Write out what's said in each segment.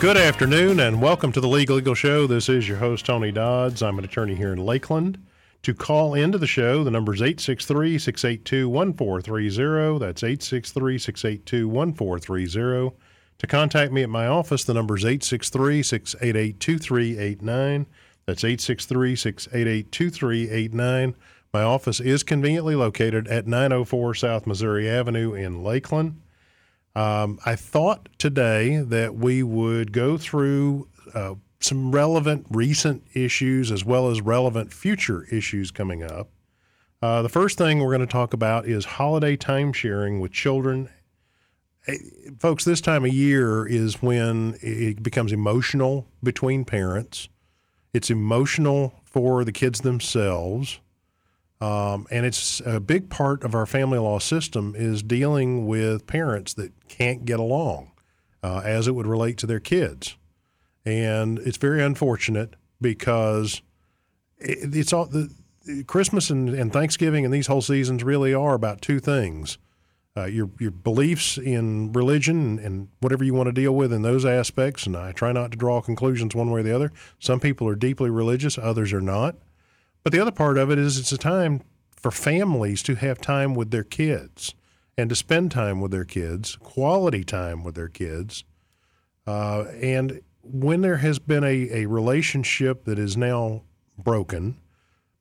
Good afternoon and welcome to the Legal Eagle Show. This is your host, Tony Dodds. I'm an attorney here in Lakeland. To call into the show, the number is 863 682 1430. That's 863 682 1430. To contact me at my office, the number is 863 688 2389. That's 863 688 2389. My office is conveniently located at 904 South Missouri Avenue in Lakeland. Um, I thought today that we would go through uh, some relevant recent issues as well as relevant future issues coming up. Uh, the first thing we're going to talk about is holiday time sharing with children. Hey, folks, this time of year is when it becomes emotional between parents. It's emotional for the kids themselves. Um, and it's a big part of our family law system is dealing with parents that can't get along uh, as it would relate to their kids. And it's very unfortunate because it, it's all the Christmas and, and, Thanksgiving and these whole seasons really are about two things. Uh, your your beliefs in religion and, and whatever you want to deal with in those aspects, and I try not to draw conclusions one way or the other. Some people are deeply religious, others are not. But the other part of it is it's a time for families to have time with their kids and to spend time with their kids, quality time with their kids. Uh, and when there has been a, a relationship that is now broken,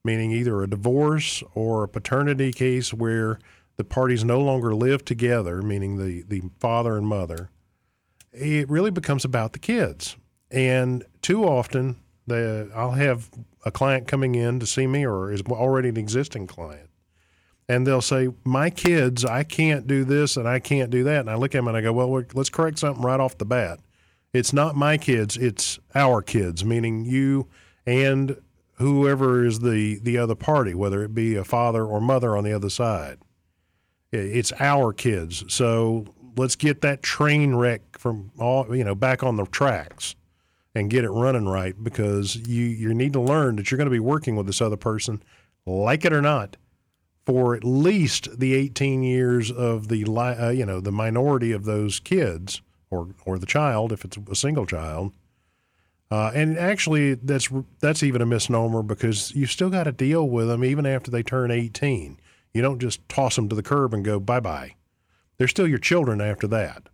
meaning either a divorce or a paternity case where the parties no longer live together, meaning the, the father and mother, it really becomes about the kids. And too often, the, I'll have a client coming in to see me or is already an existing client. And they'll say, My kids, I can't do this and I can't do that. And I look at them and I go, Well, let's correct something right off the bat. It's not my kids, it's our kids, meaning you and whoever is the, the other party, whether it be a father or mother on the other side. It's our kids. So let's get that train wreck from all, you know, back on the tracks and get it running right because you you need to learn that you're going to be working with this other person, like it or not, for at least the 18 years of the uh, you know the minority of those kids or or the child if it's a single child. Uh, and actually, that's that's even a misnomer because you still got to deal with them even after they turn 18. You don't just toss them to the curb and go bye bye. They're still your children after that.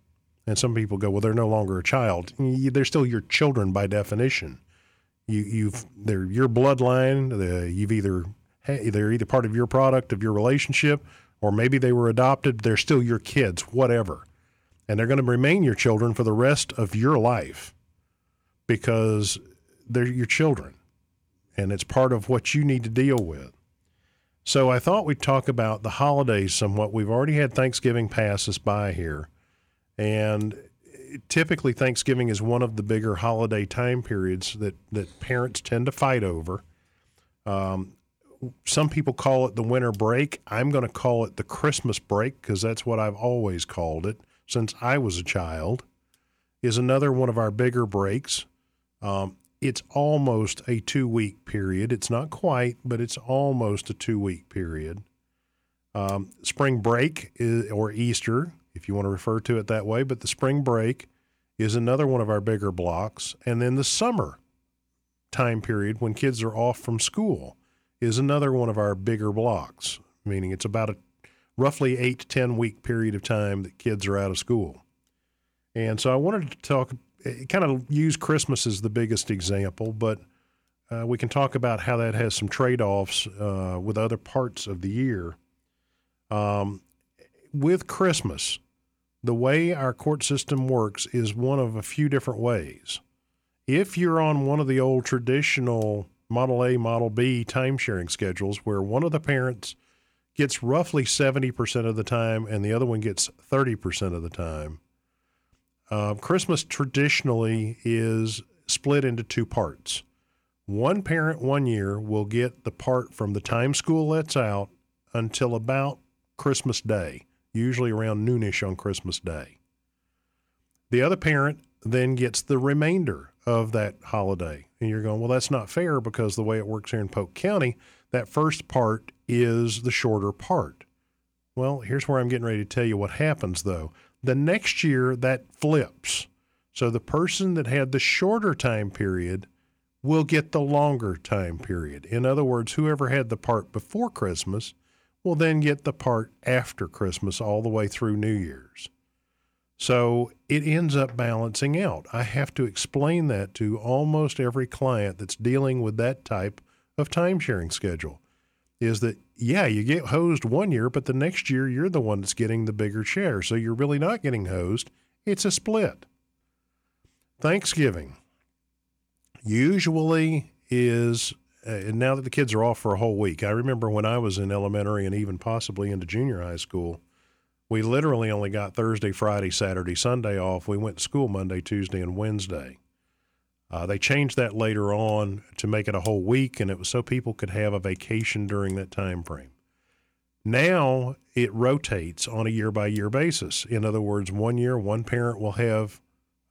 And some people go, well, they're no longer a child. They're still your children by definition. You, you've they're your bloodline. You've either they're either part of your product of your relationship, or maybe they were adopted. They're still your kids, whatever, and they're going to remain your children for the rest of your life because they're your children, and it's part of what you need to deal with. So I thought we'd talk about the holidays somewhat. We've already had Thanksgiving pass us by here. And typically, Thanksgiving is one of the bigger holiday time periods that, that parents tend to fight over. Um, some people call it the winter break. I'm going to call it the Christmas break because that's what I've always called it since I was a child. Is another one of our bigger breaks. Um, it's almost a two week period. It's not quite, but it's almost a two week period. Um, spring break is, or Easter if you want to refer to it that way. But the spring break is another one of our bigger blocks. And then the summer time period when kids are off from school is another one of our bigger blocks, meaning it's about a roughly eight to 10 week period of time that kids are out of school. And so I wanted to talk, kind of use Christmas as the biggest example, but uh, we can talk about how that has some trade offs uh, with other parts of the year. Um, with Christmas, the way our court system works is one of a few different ways. If you're on one of the old traditional Model A, Model B time sharing schedules where one of the parents gets roughly 70% of the time and the other one gets 30% of the time, uh, Christmas traditionally is split into two parts. One parent one year will get the part from the time school lets out until about Christmas Day usually around noonish on Christmas Day. The other parent then gets the remainder of that holiday. And you're going, well, that's not fair because the way it works here in Polk County, that first part is the shorter part. Well, here's where I'm getting ready to tell you what happens though. The next year, that flips. So the person that had the shorter time period will get the longer time period. In other words, whoever had the part before Christmas will then get the part after Christmas all the way through New Year's. So it ends up balancing out. I have to explain that to almost every client that's dealing with that type of time sharing schedule is that, yeah, you get hosed one year, but the next year you're the one that's getting the bigger share. So you're really not getting hosed. It's a split. Thanksgiving usually is, uh, now that the kids are off for a whole week. I remember when I was in elementary and even possibly into junior high school, we literally only got Thursday, Friday, Saturday, Sunday off. We went to school Monday, Tuesday, and Wednesday. Uh, they changed that later on to make it a whole week, and it was so people could have a vacation during that time frame. Now it rotates on a year by year basis. In other words, one year one parent will have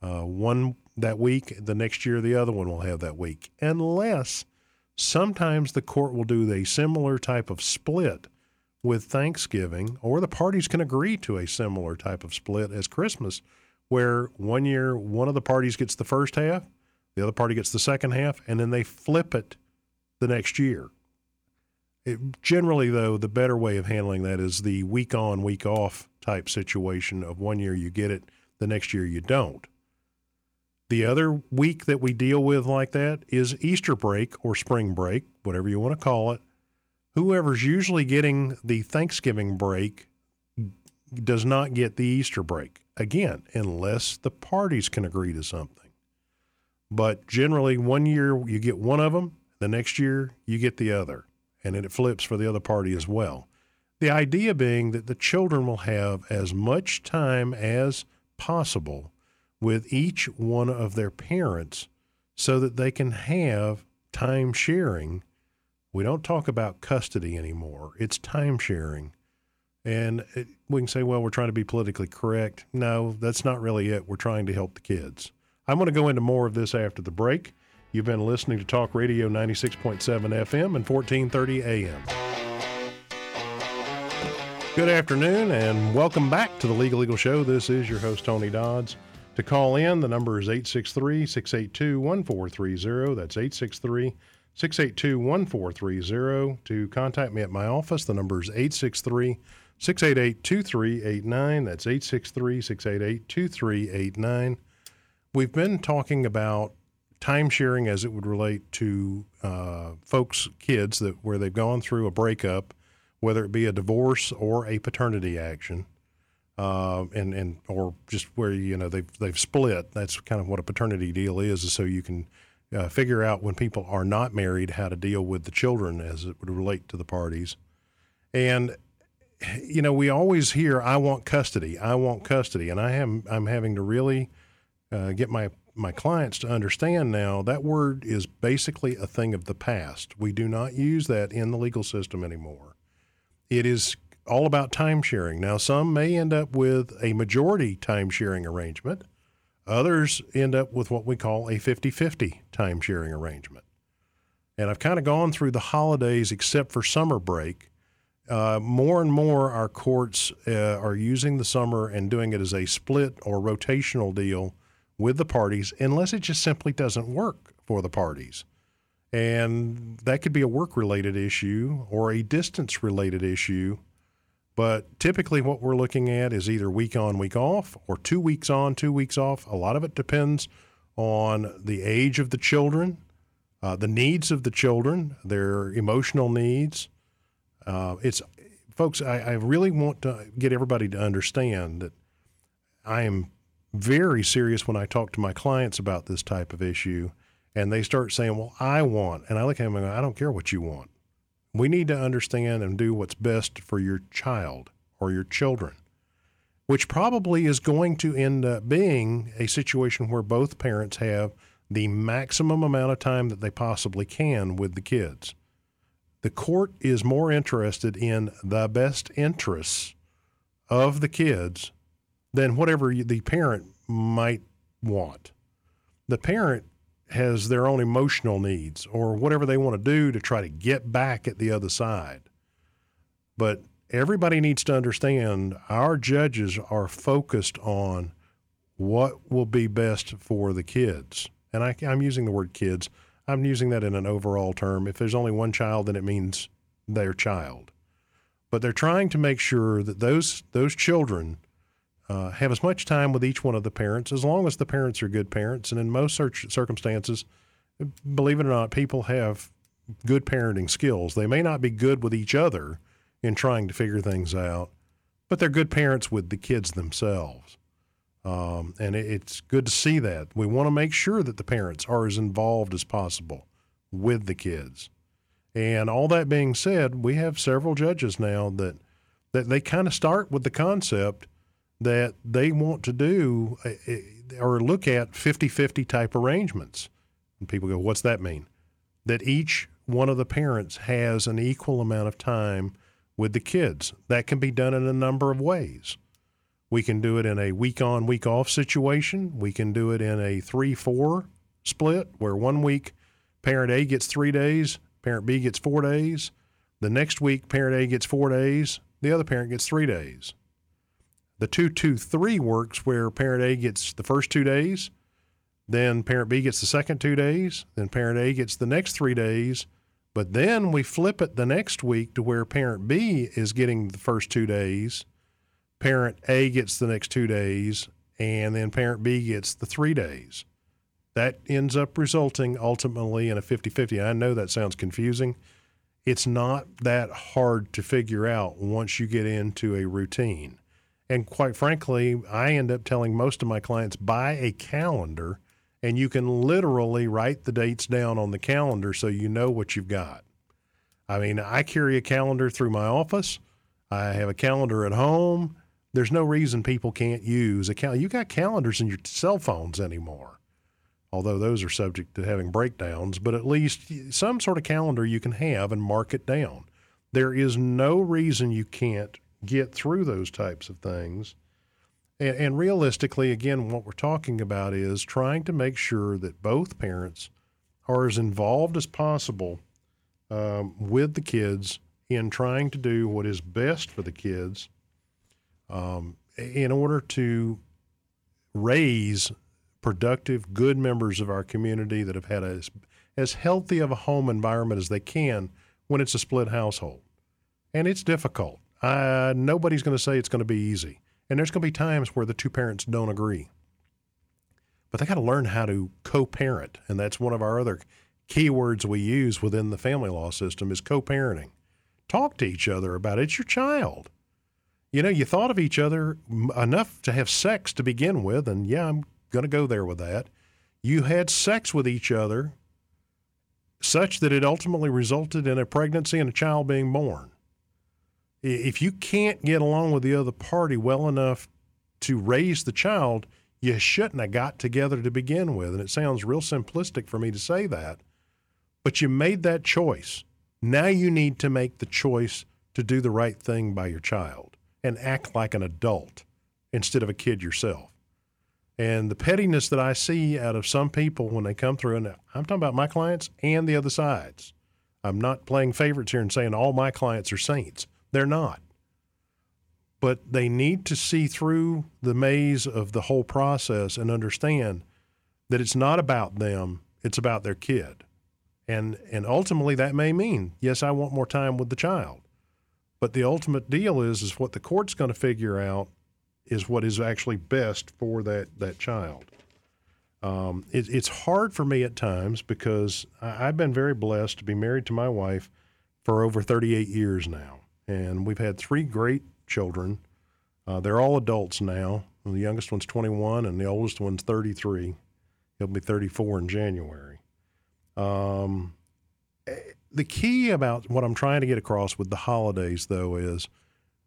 uh, one that week, the next year the other one will have that week, unless sometimes the court will do a similar type of split with Thanksgiving, or the parties can agree to a similar type of split as Christmas, where one year one of the parties gets the first half, the other party gets the second half, and then they flip it the next year. It, generally, though, the better way of handling that is the week on, week off type situation of one year you get it, the next year you don't. The other week that we deal with like that is Easter break or spring break, whatever you want to call it whoever's usually getting the Thanksgiving break does not get the Easter break. Again, unless the parties can agree to something. But generally, one year you get one of them, the next year you get the other, and then it flips for the other party as well. The idea being that the children will have as much time as possible with each one of their parents so that they can have time sharing we don't talk about custody anymore. It's time sharing. And it, we can say, well, we're trying to be politically correct. No, that's not really it. We're trying to help the kids. I'm going to go into more of this after the break. You've been listening to Talk Radio 96.7 FM and 1430 AM. Good afternoon and welcome back to the Legal Eagle Show. This is your host, Tony Dodds. To call in, the number is 863 682 1430. That's 863 682 1430. To contact me at my office, the number is 863 688 2389. That's 863 688 2389. We've been talking about time sharing as it would relate to uh, folks, kids that where they've gone through a breakup, whether it be a divorce or a paternity action. Uh, and and or just where you know they've they've split. That's kind of what a paternity deal is, is so you can uh, figure out when people are not married how to deal with the children as it would relate to the parties. And you know, we always hear, "I want custody. I want custody," and I am I'm having to really uh, get my my clients to understand now that word is basically a thing of the past. We do not use that in the legal system anymore. It is all about time sharing. Now, some may end up with a majority time sharing arrangement Others end up with what we call a 50 50 time sharing arrangement. And I've kind of gone through the holidays, except for summer break. Uh, more and more, our courts uh, are using the summer and doing it as a split or rotational deal with the parties, unless it just simply doesn't work for the parties. And that could be a work related issue or a distance related issue but typically, what we're looking at is either week on, week off, or two weeks on, two weeks off. A lot of it depends on the age of the children, uh, the needs of the children, their emotional needs. Uh, it's folks. I, I really want to get everybody to understand that I am very serious when I talk to my clients about this type of issue, and they start saying, "Well, I want," and I look at them and go, "I don't care what you want." We need to understand and do what's best for your child or your children, which probably is going to end up being a situation where both parents have the maximum amount of time that they possibly can with the kids. The court is more interested in the best interests of the kids than whatever the parent might want. The parent has their own emotional needs or whatever they want to do to try to get back at the other side. But everybody needs to understand our judges are focused on what will be best for the kids. And I, I'm using the word kids. I'm using that in an overall term. If there's only one child, then it means their child. But they're trying to make sure that those those children uh, have as much time with each one of the parents as long as the parents are good parents. And in most circumstances, believe it or not, people have good parenting skills. They may not be good with each other in trying to figure things out, but they're good parents with the kids themselves. Um, and it, it's good to see that. We want to make sure that the parents are as involved as possible with the kids. And all that being said, we have several judges now that that they kind of start with the concept that they want to do eh, eh, or look at 50-50 type arrangements. And people go, "What's that mean?" That each one of the parents has an equal amount of time with the kids. That can be done in a number of ways. We can do it in a week on, week off situation. We can do it in a 3 4 split where one week parent A gets three days, parent B gets four days. The next week, parent A gets four days, the other parent gets three days. The 223 works where parent A gets the first two days, then parent B gets the second two days, then parent A gets the next three days, but then we flip it the next week to where parent B is getting the first two days, parent A gets the next two days, and then parent B gets the three days. That ends up resulting ultimately in a 50 50. I know that sounds confusing. It's not that hard to figure out once you get into a routine. And quite frankly, I end up telling most of my clients buy a calendar and you can literally write the dates down on the calendar so you know what you've got. I mean, I carry a calendar through my office. I have a calendar at home. There's no reason people can't use a calendar. You got calendars in your cell phones anymore, although those are subject to having breakdowns. But at least some sort of calendar you can have and mark it down. There is no reason you can't get through those types of things and, and realistically, again, what we're talking about is trying to make sure that both parents are as involved as possible um, with the kids in trying to do what is best for the kids um, in order to raise productive, good members of our community that have had a, as healthy of a home environment as they can when it's a split household. And it's difficult. Uh, nobody's going to say it's going to be easy. And there's going to be times where the two parents don't agree. But they got to learn how to co-parent, and that's one of our other keywords we use within the family law system is co-parenting. Talk to each other about it. It's your child. You know, you thought of each other enough to have sex to begin with, and yeah, I'm going to go there with that. You had sex with each other such that it ultimately resulted in a pregnancy and a child being born if you can't get along with the other party well enough to raise the child, you shouldn't have got together to begin with. And it sounds real simplistic for me to say that, but you made that choice. Now you need to make the choice to do the right thing by your child and act like an adult instead of a kid yourself. And the pettiness that I see out of some people when they come through, and I'm talking about my clients and the other sides. I'm not playing favorites here and saying all my clients are saints. They're not. But they need to see through the maze of the whole process and understand that it's not about them, it's about their kid. And and ultimately that may mean, yes, I want more time with the child. But the ultimate deal is is what the court's going to figure out is what is actually best for that that child. Um, it, it's hard for me at times because I, I've been very blessed to be married to my wife for over 38 years now and we've had three great children. Uh, they're all adults now. The youngest one's 21, and the oldest one's 33. He'll be 34 in January. Um, eh, the key about what I'm trying to get across with the holidays, though, is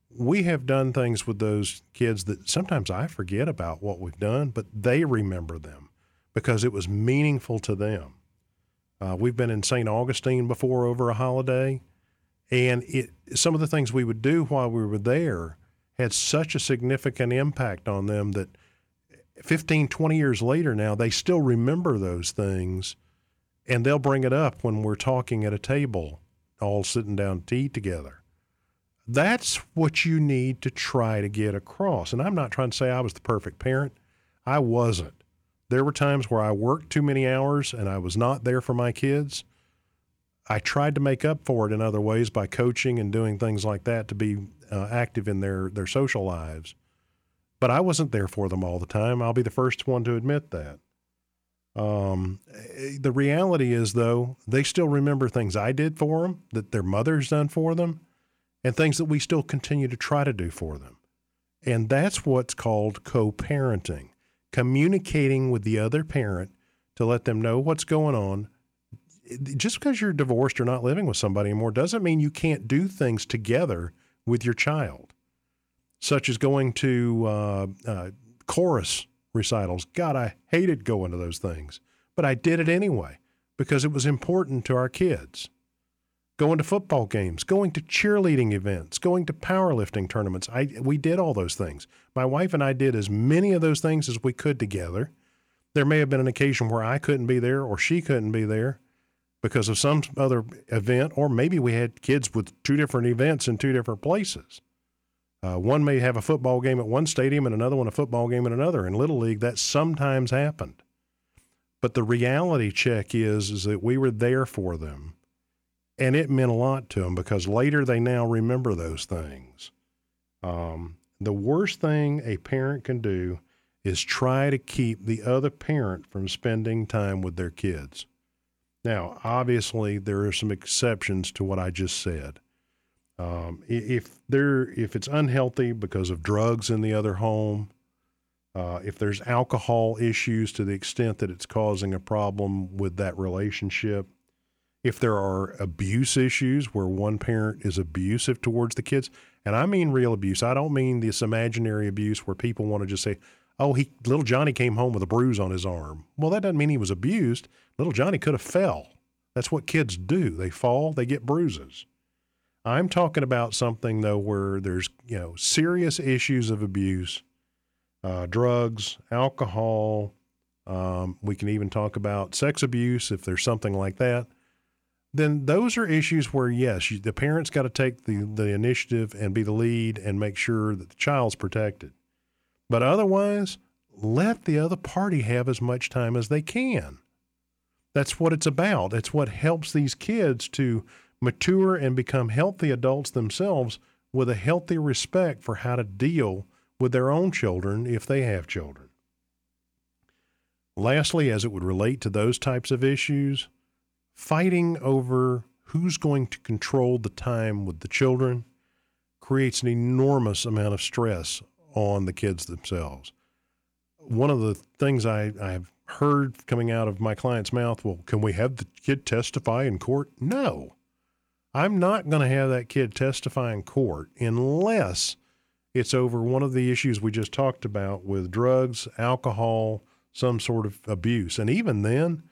we have done things with those kids that sometimes I forget about what we've done, but they remember them because it was meaningful to them. Uh, we've been in St. Augustine before over a holiday. And it, some of the things we would do while we were there had such a significant impact on them that 15, 20 years later now, they still remember those things and they'll bring it up when we're talking at a table, all sitting down to eat together. That's what you need to try to get across. And I'm not trying to say I was the perfect parent. I wasn't. There were times where I worked too many hours and I was not there for my kids. I tried to make up for it in other ways by coaching and doing things like that to be uh, active in their, their social lives. But I wasn't there for them all the time. I'll be the first one to admit that. Um, the reality is, though, they still remember things I did for them, that their mother's done for them, and things that we still continue to try to do for them. And that's what's called co parenting communicating with the other parent to let them know what's going on. Just because you're divorced or not living with somebody anymore doesn't mean you can't do things together with your child, such as going to uh, uh, chorus recitals. God, I hated going to those things, but I did it anyway because it was important to our kids. Going to football games, going to cheerleading events, going to powerlifting tournaments. I we did all those things. My wife and I did as many of those things as we could together. There may have been an occasion where I couldn't be there or she couldn't be there because of some other event, or maybe we had kids with two different events in two different places. Uh, one may have a football game at one stadium and another one a football game at another. In Little League, that sometimes happened. But the reality check is, is that we were there for them. And it meant a lot to them because later they now remember those things. Um, the worst thing a parent can do is try to keep the other parent from spending time with their kids. Now, obviously, there are some exceptions to what I just said. Um, if there, if it's unhealthy because of drugs in the other home, uh, if there's alcohol issues to the extent that it's causing a problem with that relationship, if there are abuse issues where one parent is abusive towards the kids, and I mean real abuse, I don't mean this imaginary abuse where people want to just say, "Oh, he little Johnny came home with a bruise on his arm." Well, that doesn't mean he was abused. Little Johnny could have fell. That's what kids do. They fall, they get bruises. I'm talking about something though where there's you know serious issues of abuse, uh, drugs, alcohol. Um, we can even talk about sex abuse if there's something like that. Then those are issues where yes, you, the parents got to take the the initiative and be the lead and make sure that the child's protected. But otherwise, let the other party have as much time as they can. That's what it's about. It's what helps these kids to mature and become healthy adults themselves with a healthy respect for how to deal with their own children if they have children. Lastly, as it would relate to those types of issues, fighting over who's going to control the time with the children creates an enormous amount of stress on the kids themselves. One of the things I, I've heard coming out of my client's mouth, well, can we have the kid testify in court? No. I'm not going to have that kid testify in court unless it's over one of the issues we just talked about with drugs, alcohol, some sort of abuse. And even then,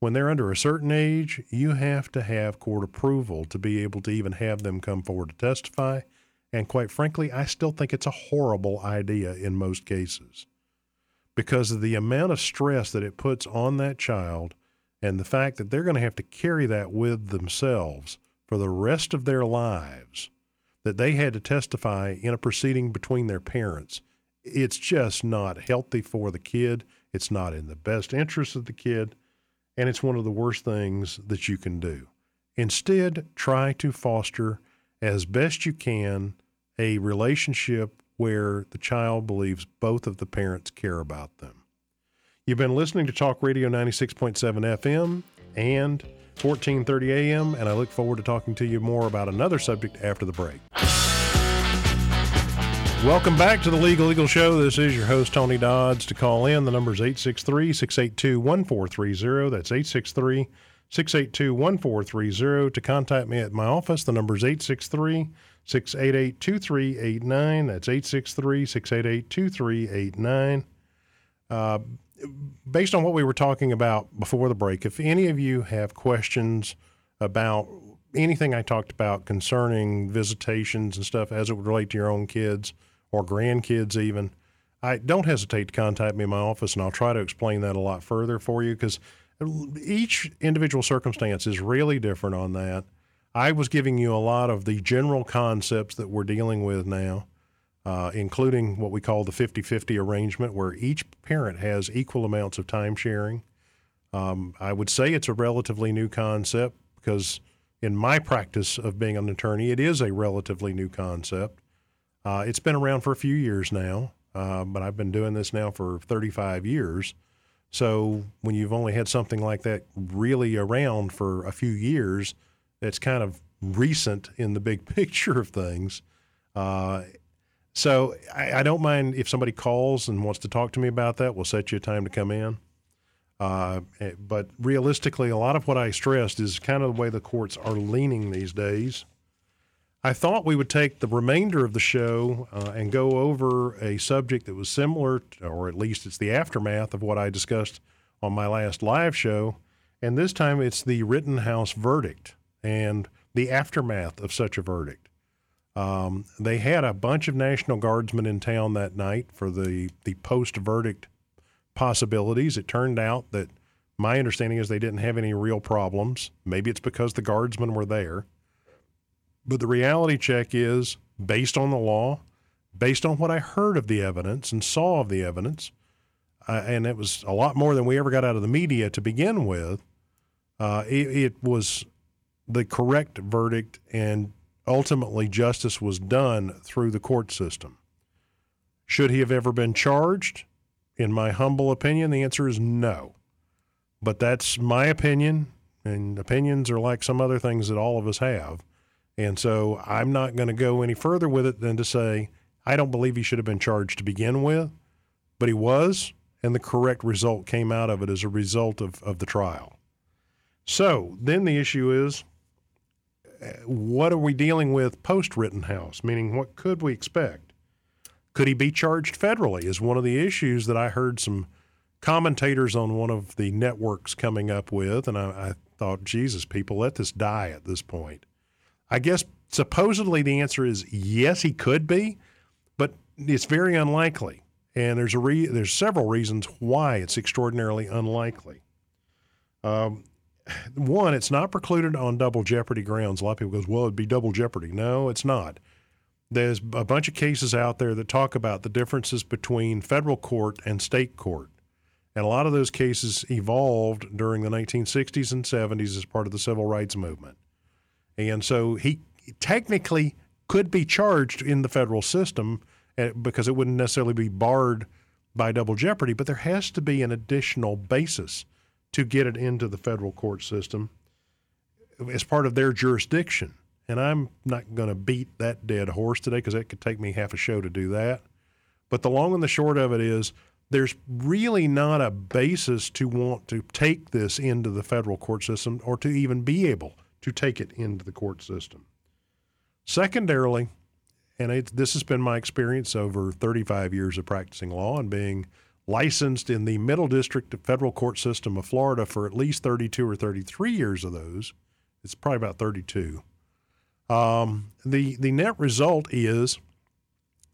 when they're under a certain age, you have to have court approval to be able to even have them come forward to testify. And quite frankly, I still think it's a horrible idea in most cases because of the amount of stress that it puts on that child and the fact that they're going to have to carry that with themselves for the rest of their lives that they had to testify in a proceeding between their parents. It's just not healthy for the kid. It's not in the best interest of the kid. And it's one of the worst things that you can do. Instead, try to foster as best you can a relationship where the child believes both of the parents care about them. You've been listening to Talk Radio 96.7 FM and 1430 AM, and I look forward to talking to you more about another subject after the break. Welcome back to the Legal Eagle Show. This is your host, Tony Dodds. To call in, the number is 863 682 1430. That's 863 682 1430. To contact me at my office, the number is 863 688 2389. That's 863 688 2389. Uh, based on what we were talking about before the break, if any of you have questions about anything I talked about concerning visitations and stuff as it would relate to your own kids or grandkids, even, I don't hesitate to contact me in my office, and I'll try to explain that a lot further for you because each individual circumstance is really different on that. I was giving you a lot of the general concepts that we're dealing with now. uh, including what we call the 50 50 arrangement, where each parent has equal amounts of time sharing. Um, I would say it's a relatively new concept because, in my practice of being an attorney, it is a relatively new concept. Uh, it's been around for a few years now, uh, but I've been doing this now for 35 years. So when you've only had something like that really around for a few years, it's kind of recent in the big picture of things. Uh, so I, I, don't mind if somebody calls and wants to talk to me about that. We'll set you a time to come in. Uh, eh, but realistically, a lot of what I stressed is kind of the way the courts are leaning these days. I thought we would take the remainder of the show uh, and go over a subject that was similar, to, or at least it's the aftermath of what I discussed on my last live show. And this time it's the Rittenhouse verdict and the aftermath of such a verdict. Um, they had a bunch of National Guardsmen in town that night for the, the post verdict possibilities. It turned out that my understanding is they didn't have any real problems. Maybe it's because the guardsmen were there. But the reality check is based on the law, based on what I heard of the evidence and saw of the evidence, uh, and it was a lot more than we ever got out of the media to begin with. Uh, it, it was the correct verdict, and ultimately justice was done through the court system. Should he have ever been charged? In my humble opinion, the answer is no. But that's my opinion, and opinions are like some other things that all of us have. And so I'm not going to go any further with it than to say I don't believe he should have been charged to begin with, but he was, and the correct result came out of it as a result of, of the trial. So then the issue is what are we dealing with post Rittenhouse? Meaning, what could we expect? Could he be charged federally? Is one of the issues that I heard some commentators on one of the networks coming up with, and I, I thought, Jesus, people, let this die at this point. I guess supposedly the answer is yes, he could be, but it's very unlikely. And there's a re- there's several reasons why it's extraordinarily unlikely. Um, one, it's not precluded on double jeopardy grounds. A lot of people goes, well, it'd be double jeopardy. No, it's not. There's a bunch of cases out there that talk about the differences between federal court and state court. And a lot of those cases evolved during the 1960s and 70s as part of the civil rights movement. And so he technically could be charged in the federal system eh, because it wouldn't necessarily be barred by double jeopardy, but there has to be an additional basis to get it into the federal court system as part of their jurisdiction. And I'm not going to beat that dead horse today because that could take me half a show to do that. But the long and the short of it is there's really not a basis to want to take this into the federal court system or to even be able to take it into the court system. Secondarily, and this has been my experience over 35 years of practicing law and being licensed in the Middle District Federal Court System of Florida for at least 32 or 33 years of those. It's probably about 32. Um, the the net result is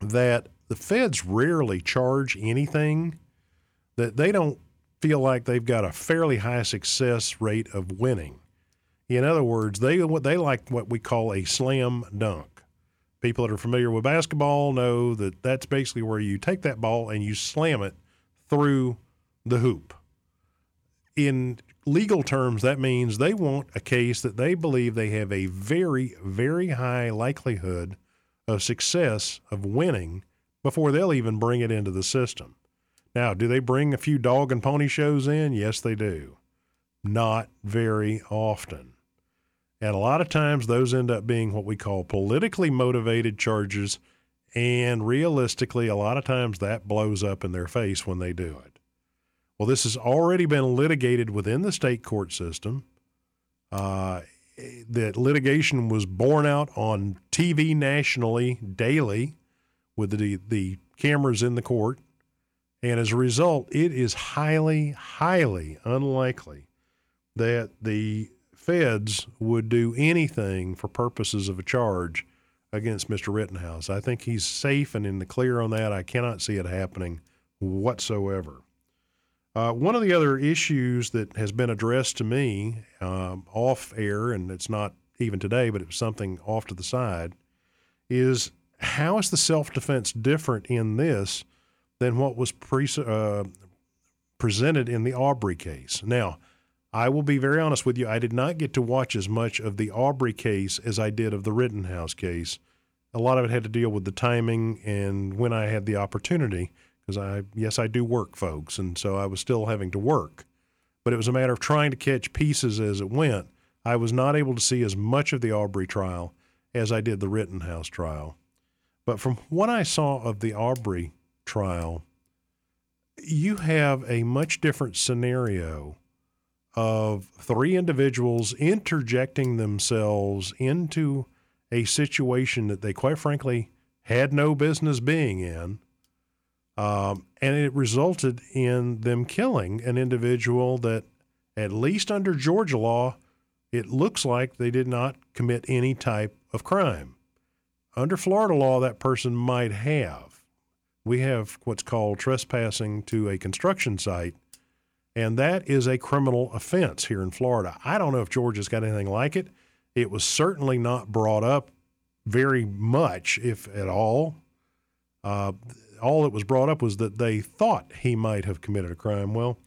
that the feds rarely charge anything that they don't feel like they've got a fairly high success rate of winning. In other words, they they like what we call a slam dunk. People that are familiar with basketball know that that's basically where you take that ball and you slam it through the hoop. In legal terms, that means they want a case that they believe they have a very, very high likelihood of success of winning before they'll even bring it into the system. Now, do they bring a few dog and pony shows in? Yes, they do. Not very often. And a lot of times those end up being what we call politically motivated charges and realistically, a lot of times that blows up in their face when they do it. Well, this has already been litigated within the state court system. Uh, that litigation was borne out on TV nationally daily with the, the cameras in the court. And as a result, it is highly, highly unlikely that the feds would do anything for purposes of a charge against Mr. Rittenhouse. I think he's safe and in the clear on that. I cannot see it happening whatsoever. Uh, one of the other issues that has been addressed to me um, off air, and it's not even today, but it was something off to the side, is how is the self defense different in this than what was pre- uh, presented in the Arbery case? Now, I will be very honest with you. I did not get to watch as much of the Arbery case as I did of the Rittenhouse case. A lot of it had to deal with the timing and when I had the opportunity. Because I, yes, I do work, folks, and so I was still having to work. But it was a matter of trying to catch pieces as it went. I was not able to see as much of the Arbery trial as I did the Rittenhouse trial. But from what I saw of the Arbery trial, you have a much different scenario of three individuals interjecting themselves into a situation that they quite frankly had no business being in. Um, and it resulted in them killing an individual that, at least under Georgia law, it looks like they did not commit any type of crime. Under Florida law, that person might have. We have what's called trespassing to a construction site, and that is a criminal offense here in Florida. I don't know if Georgia's got anything like it. It was certainly not brought up very much, if at all. Uh, all that was brought up was that they thought he might have committed a crime. Well,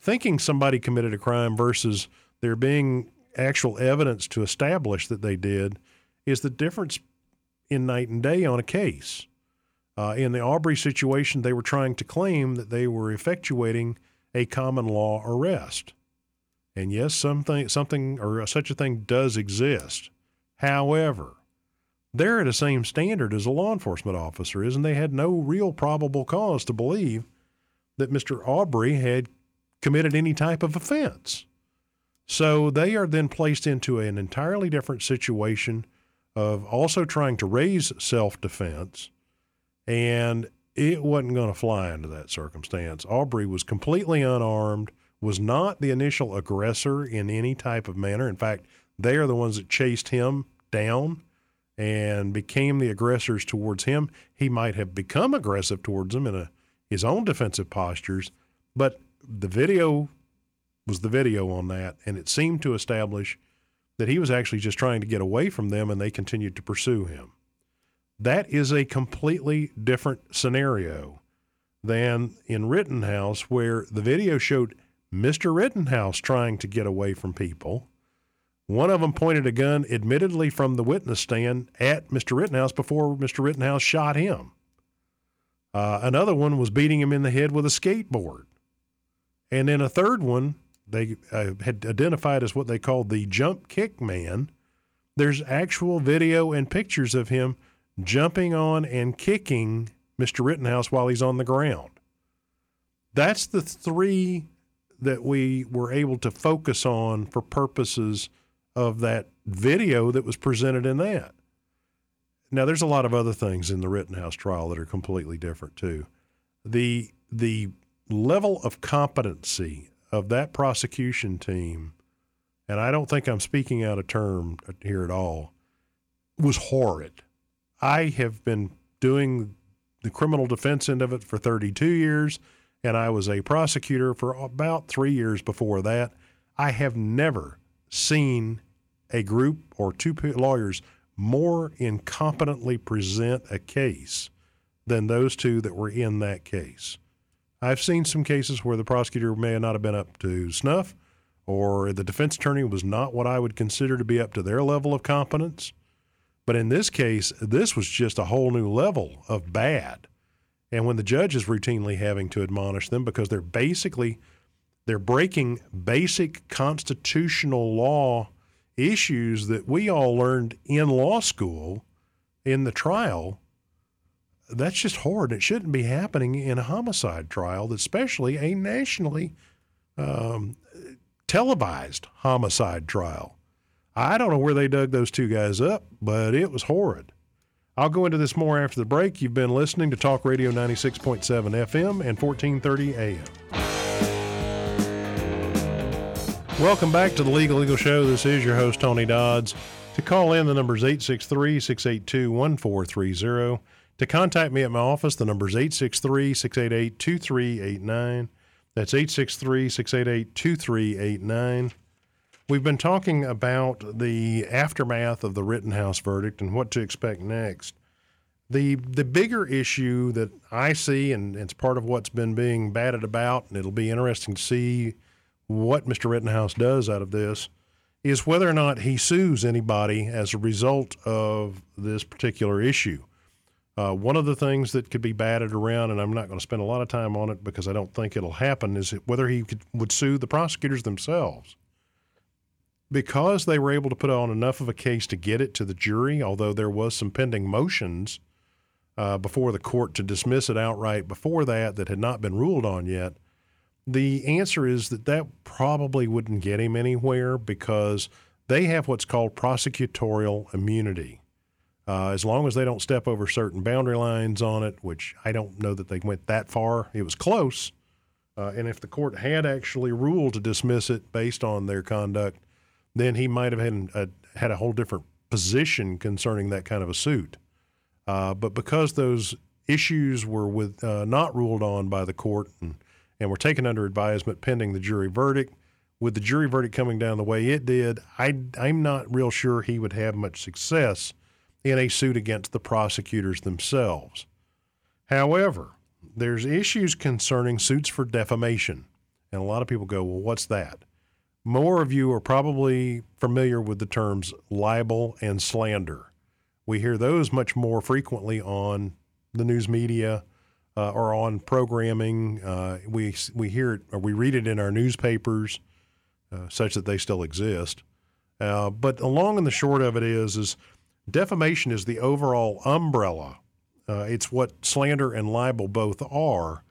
thinking somebody committed a crime versus there being actual evidence to establish that they did is the difference in night and day on a case. Uh, in the Arbery situation, they were trying to claim that they were effectuating a common law arrest. And yes, something, something or such a thing does exist. However, they're at the same standard as a law enforcement officer is, and they had no real probable cause to believe that Mr. Arbery had committed any type of offense. So they are then placed into an entirely different situation of also trying to raise self defense, and it wasn't going to fly under that circumstance. Arbery was completely unarmed, was not the initial aggressor in any type of manner. In fact, they are the ones that chased him down and became the aggressors towards him. He might have become aggressive towards them in a, his own defensive postures, but the video was the video on that, and it seemed to establish that he was actually just trying to get away from them and they continued to pursue him. That is a completely different scenario than in Rittenhouse, where the video showed Mr. Rittenhouse trying to get away from people one of them pointed a gun, admittedly from the witness stand, at Mr. Rittenhouse before Mr. Rittenhouse shot him. Uh, another one was beating him in the head with a skateboard. And then a third one, they uh, had identified as what they called the jump kick man. There's actual video and pictures of him jumping on and kicking Mr. Rittenhouse while he's on the ground. That's the three that we were able to focus on for purposes of that video that was presented in that. Now, there's a lot of other things in the Rittenhouse trial that are completely different too. The the level of competency of that prosecution team, and I don't think I'm speaking out of term here at all, was horrid. I have been doing the criminal defense end of it for 32 years, and I was a prosecutor for about three years before that. I have never seen a group or two lawyers more incompetently present a case than those two that were in that case. I've seen some cases where the prosecutor may not have been up to snuff or the defense attorney was not what I would consider to be up to their level of competence. But in this case, this was just a whole new level of bad. And when the judge is routinely having to admonish them because they're basically they're breaking basic constitutional law issues that we all learned in law school in the trial that's just horrid. It shouldn't be happening in a homicide trial, especially a nationally um, televised homicide trial. I don't know where they dug those two guys up, but it was horrid. I'll go into this more after the break. You've been listening to Talk Radio 96.7 FM and 1430 AM. Welcome back to the Legal Eagle Show. This is your host, Tony Dodds. To call in, the number is 863 682 1430. To contact me at my office, the number is 863 688 2389. That's 863 688 2389. We've been talking about the aftermath of the Rittenhouse verdict and what to expect next. The the bigger issue that I see, and it's part of what's been being batted about, and it'll be interesting to see what Mr. Rittenhouse does out of this, is whether or not he sues anybody as a result of this particular issue. Uh, one of the things that could be batted around, and I'm not going to spend a lot of time on it because I don't think it'll happen, is whether he could, would sue the prosecutors themselves. Because they were able to put on enough of a case to get it to the jury, although there was some pending motions uh, before the court to dismiss it outright before that that had not been ruled on yet, the answer is that that probably wouldn't get him anywhere because they have what's called prosecutorial immunity. Uh, as long as they don't step over certain boundary lines on it, which I don't know that they went that far. It was close. Uh, and if the court had actually ruled to dismiss it based on their conduct, then he might have had a, had a whole different position concerning that kind of a suit. Uh, but because those issues were with uh, not ruled on by the court and, and were taken under advisement pending the jury verdict, with the jury verdict coming down the way it did, I, I'm not real sure he would have much success in a suit against the prosecutors themselves. However, there's issues concerning suits for defamation. And a lot of people go, well, what's that? More of you are probably familiar with the terms libel and slander. We hear those much more frequently on the news media uh, or on programming. Uh, we we hear it or we read it in our newspapers, uh, such that they still exist. Uh, but the long and the short of it is, is defamation is the overall umbrella. Uh, it's what slander and libel both are.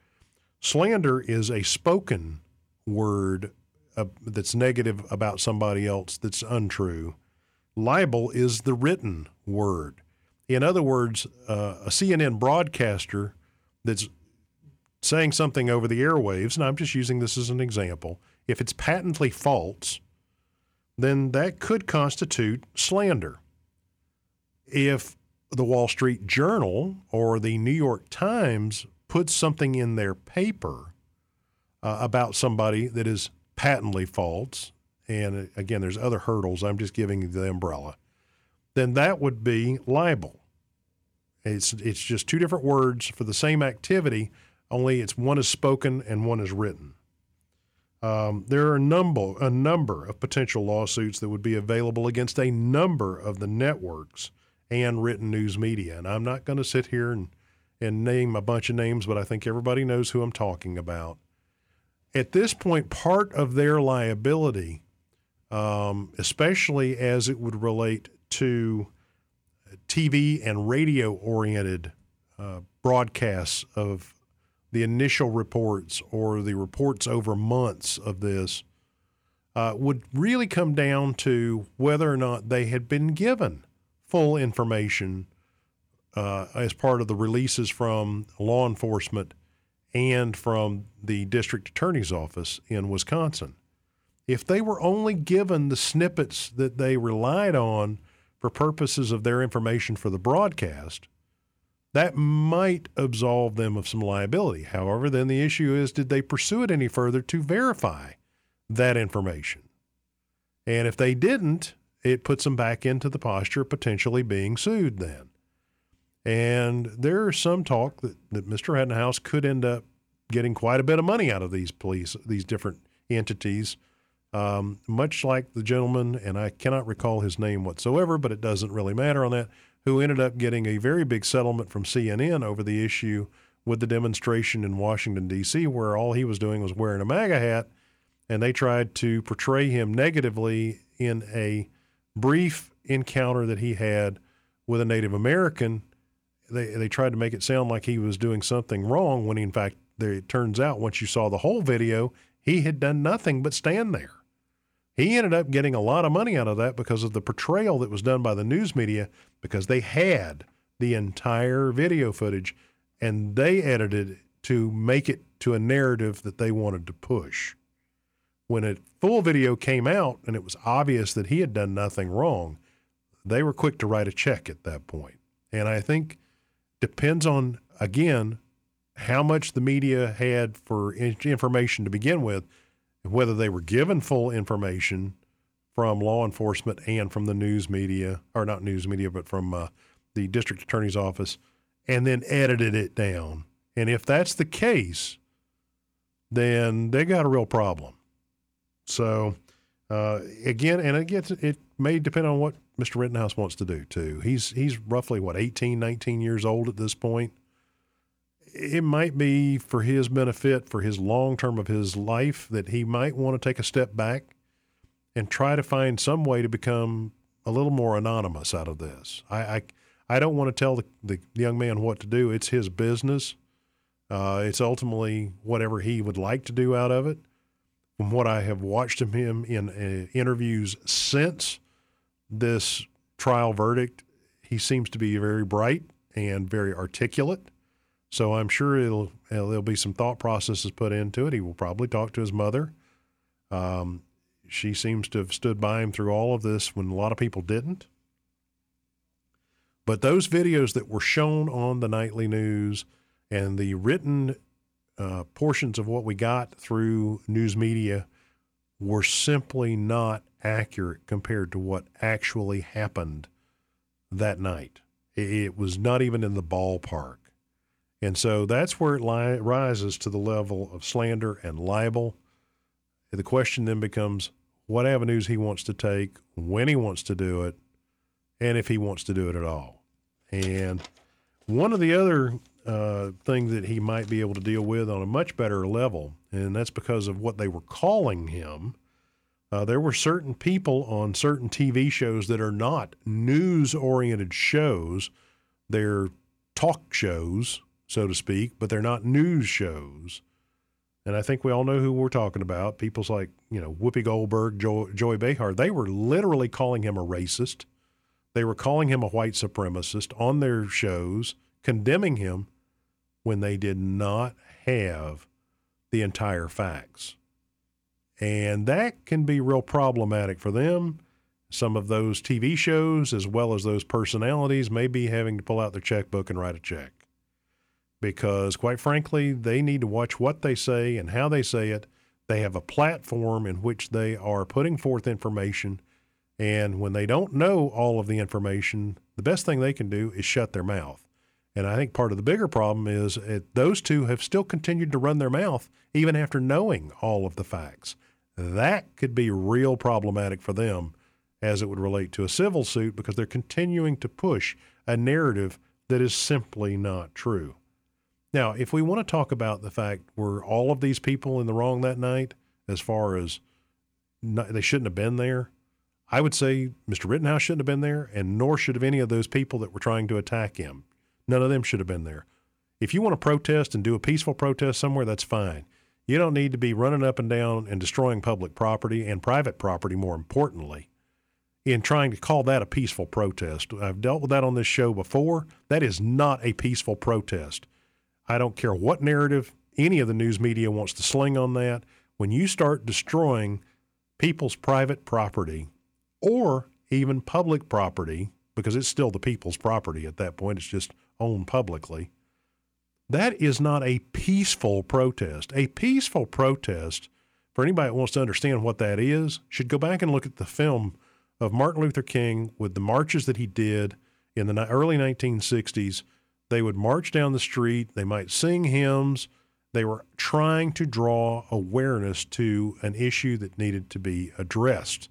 Slander is a spoken word uh, that's negative about somebody else that's untrue. Libel is the written word. In other words, uh, a CNN broadcaster that's saying something over the airwaves, and I'm just using this as an example, if it's patently false, then that could constitute slander. If the Wall Street Journal or the New York Times puts something in their paper uh, about somebody that is patently false, and again, there's other hurdles. I'm just giving you the umbrella. Then that would be libel. It's it's just two different words for the same activity, only it's one is spoken and one is written. Um, there are a number a number of potential lawsuits that would be available against a number of the networks and written news media, and I'm not going to sit here and and name a bunch of names, but I think everybody knows who I'm talking about. At this point, part of their liability um, especially as it would relate to TV and radio oriented uh, broadcasts of the initial reports or the reports over months of this, uh, would really come down to whether or not they had been given full information uh, as part of the releases from law enforcement and from the district attorney's office in Wisconsin if they were only given the snippets that they relied on for purposes of their information for the broadcast, that might absolve them of some liability. However, then the issue is did they pursue it any further to verify that information? And if they didn't, it puts them back into the posture of potentially being sued then. And there's some talk that, that Mr. Rittenhouse could end up getting quite a bit of money out of these police, these different entities um, much like the gentleman, and I cannot recall his name whatsoever, but it doesn't really matter on that, who ended up getting a very big settlement from CNN over the issue with the demonstration in Washington, D.C., where all he was doing was wearing a MAGA hat, and they tried to portray him negatively in a brief encounter that he had with a Native American. They, they tried to make it sound like he was doing something wrong when, in fact, it turns out once you saw the whole video, he had done nothing but stand there. He ended up getting a lot of money out of that because of the portrayal that was done by the news media because they had the entire video footage and they edited it to make it to a narrative that they wanted to push. When a full video came out and it was obvious that he had done nothing wrong, they were quick to write a check at that point. And I think depends on again how much the media had for information to begin with whether they were given full information from law enforcement and from the news media, or not news media, but from uh, the district attorney's office, and then edited it down. And if that's the case, then they got a real problem. So, uh, again, and it gets it may depend on what Mr. Rittenhouse wants to do too. He's he's roughly what 18, 19 years old at this point. It might be for his benefit, for his long term of his life, that he might want to take a step back and try to find some way to become a little more anonymous out of this. I I, I don't want to tell the, the young man what to do. It's his business. Uh, it's ultimately whatever he would like to do out of it. From what I have watched him in uh, interviews since this trial verdict, he seems to be very bright and very articulate. So I'm sure it'll there'll be some thought processes put into it. He will probably talk to his mother. Um, she seems to have stood by him through all of this when a lot of people didn't. But those videos that were shown on the nightly news and the written uh, portions of what we got through news media were simply not accurate compared to what actually happened that night. It was not even in the ballpark. And so that's where it li- rises to the level of slander and libel. The question then becomes what avenues he wants to take, when he wants to do it, and if he wants to do it at all. And one of the other uh, things that he might be able to deal with on a much better level, and that's because of what they were calling him uh, there were certain people on certain TV shows that are not news oriented shows. They're talk shows, so to speak, but they're not news shows. And I think we all know who we're talking about. People's like, you know, Whoopi Goldberg, jo- Joy Behar, they were literally calling him a racist. They were calling him a white supremacist on their shows, condemning him when they did not have the entire facts. And that can be real problematic for them. Some of those TV shows, as well as those personalities, may be having to pull out their checkbook and write a check. Because, quite frankly, they need to watch what they say and how they say it. They have a platform in which they are putting forth information. And when they don't know all of the information, the best thing they can do is shut their mouth. And I think part of the bigger problem is that those two have still continued to run their mouth even after knowing all of the facts that could be real problematic for them as it would relate to a civil suit because they're continuing to push a narrative that is simply not true. Now, if we want to talk about the fact were all of these people in the wrong that night, as far as not, they shouldn't have been there, I would say Mr. Rittenhouse shouldn't have been there, and nor should have any of those people that were trying to attack him. None of them should have been there. If you want to protest and do a peaceful protest somewhere, that's fine. You don't need to be running up and down and destroying public property and private property, more importantly, in trying to call that a peaceful protest. I've dealt with that on this show before. That is not a peaceful protest. I don't care what narrative any of the news media wants to sling on that. When you start destroying people's private property or even public property, because it's still the people's property at that point, it's just owned publicly that is not a peaceful protest. A peaceful protest, for anybody that wants to understand what that is, should go back and look at the film of Martin Luther King with the marches that he did in the early 1960s. They would march down the street, they might sing hymns. They were trying to draw awareness to an issue that needed to be addressed.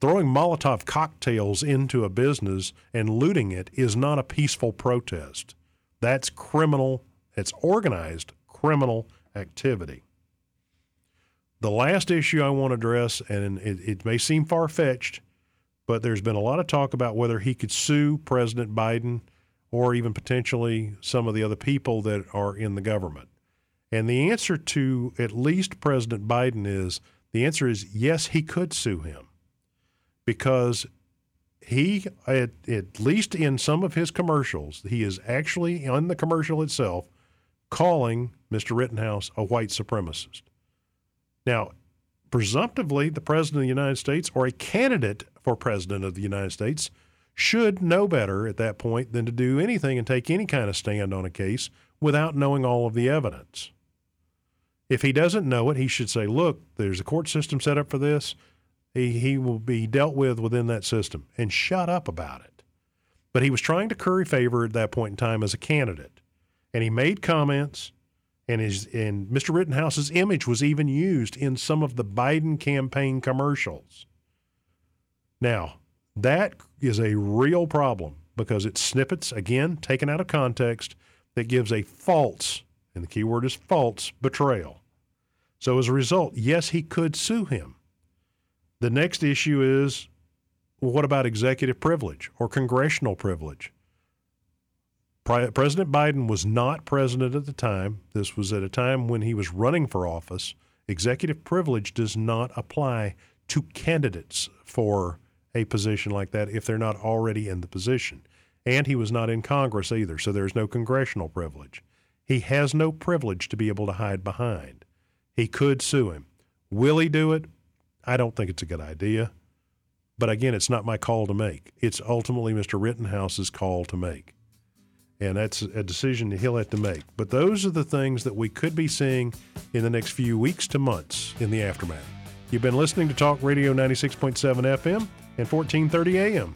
Throwing Molotov cocktails into a business and looting it is not a peaceful protest. That's criminal, it's organized criminal activity. The last issue I want to address, and it, it may seem far fetched, but there's been a lot of talk about whether he could sue President Biden or even potentially some of the other people that are in the government. And the answer to at least President Biden is the answer is yes, he could sue him because he at, at least in some of his commercials, he is actually on the commercial itself calling Mr. Rittenhouse a white supremacist. Now, presumptively, the president of the United States or a candidate for president of the United States should know better at that point than to do anything and take any kind of stand on a case without knowing all of the evidence. If he doesn't know it, he should say, Look, there's a court system set up for this. He, he will be dealt with within that system and shut up about it. But he was trying to curry favor at that point in time as a candidate. And he made comments, and his and Mr. Rittenhouse's image was even used in some of the Biden campaign commercials. Now, that is a real problem because it's snippets, again, taken out of context, that gives a false, and the key word is false, betrayal. So as a result, yes, he could sue him. The next issue is well, what about executive privilege or congressional privilege? President Biden was not president at the time. This was at a time when he was running for office. Executive privilege does not apply to candidates for a position like that if they're not already in the position. And he was not in Congress either, so there's no congressional privilege. He has no privilege to be able to hide behind. He could sue him. Will he do it? I don't think it's a good idea. But again, it's not my call to make. It's ultimately Mr. Rittenhouse's call to make. And that's a decision that he'll have to make. But those are the things that we could be seeing in the next few weeks to months in the aftermath. You've been listening to Talk Radio 96.7 FM and 1430 AM.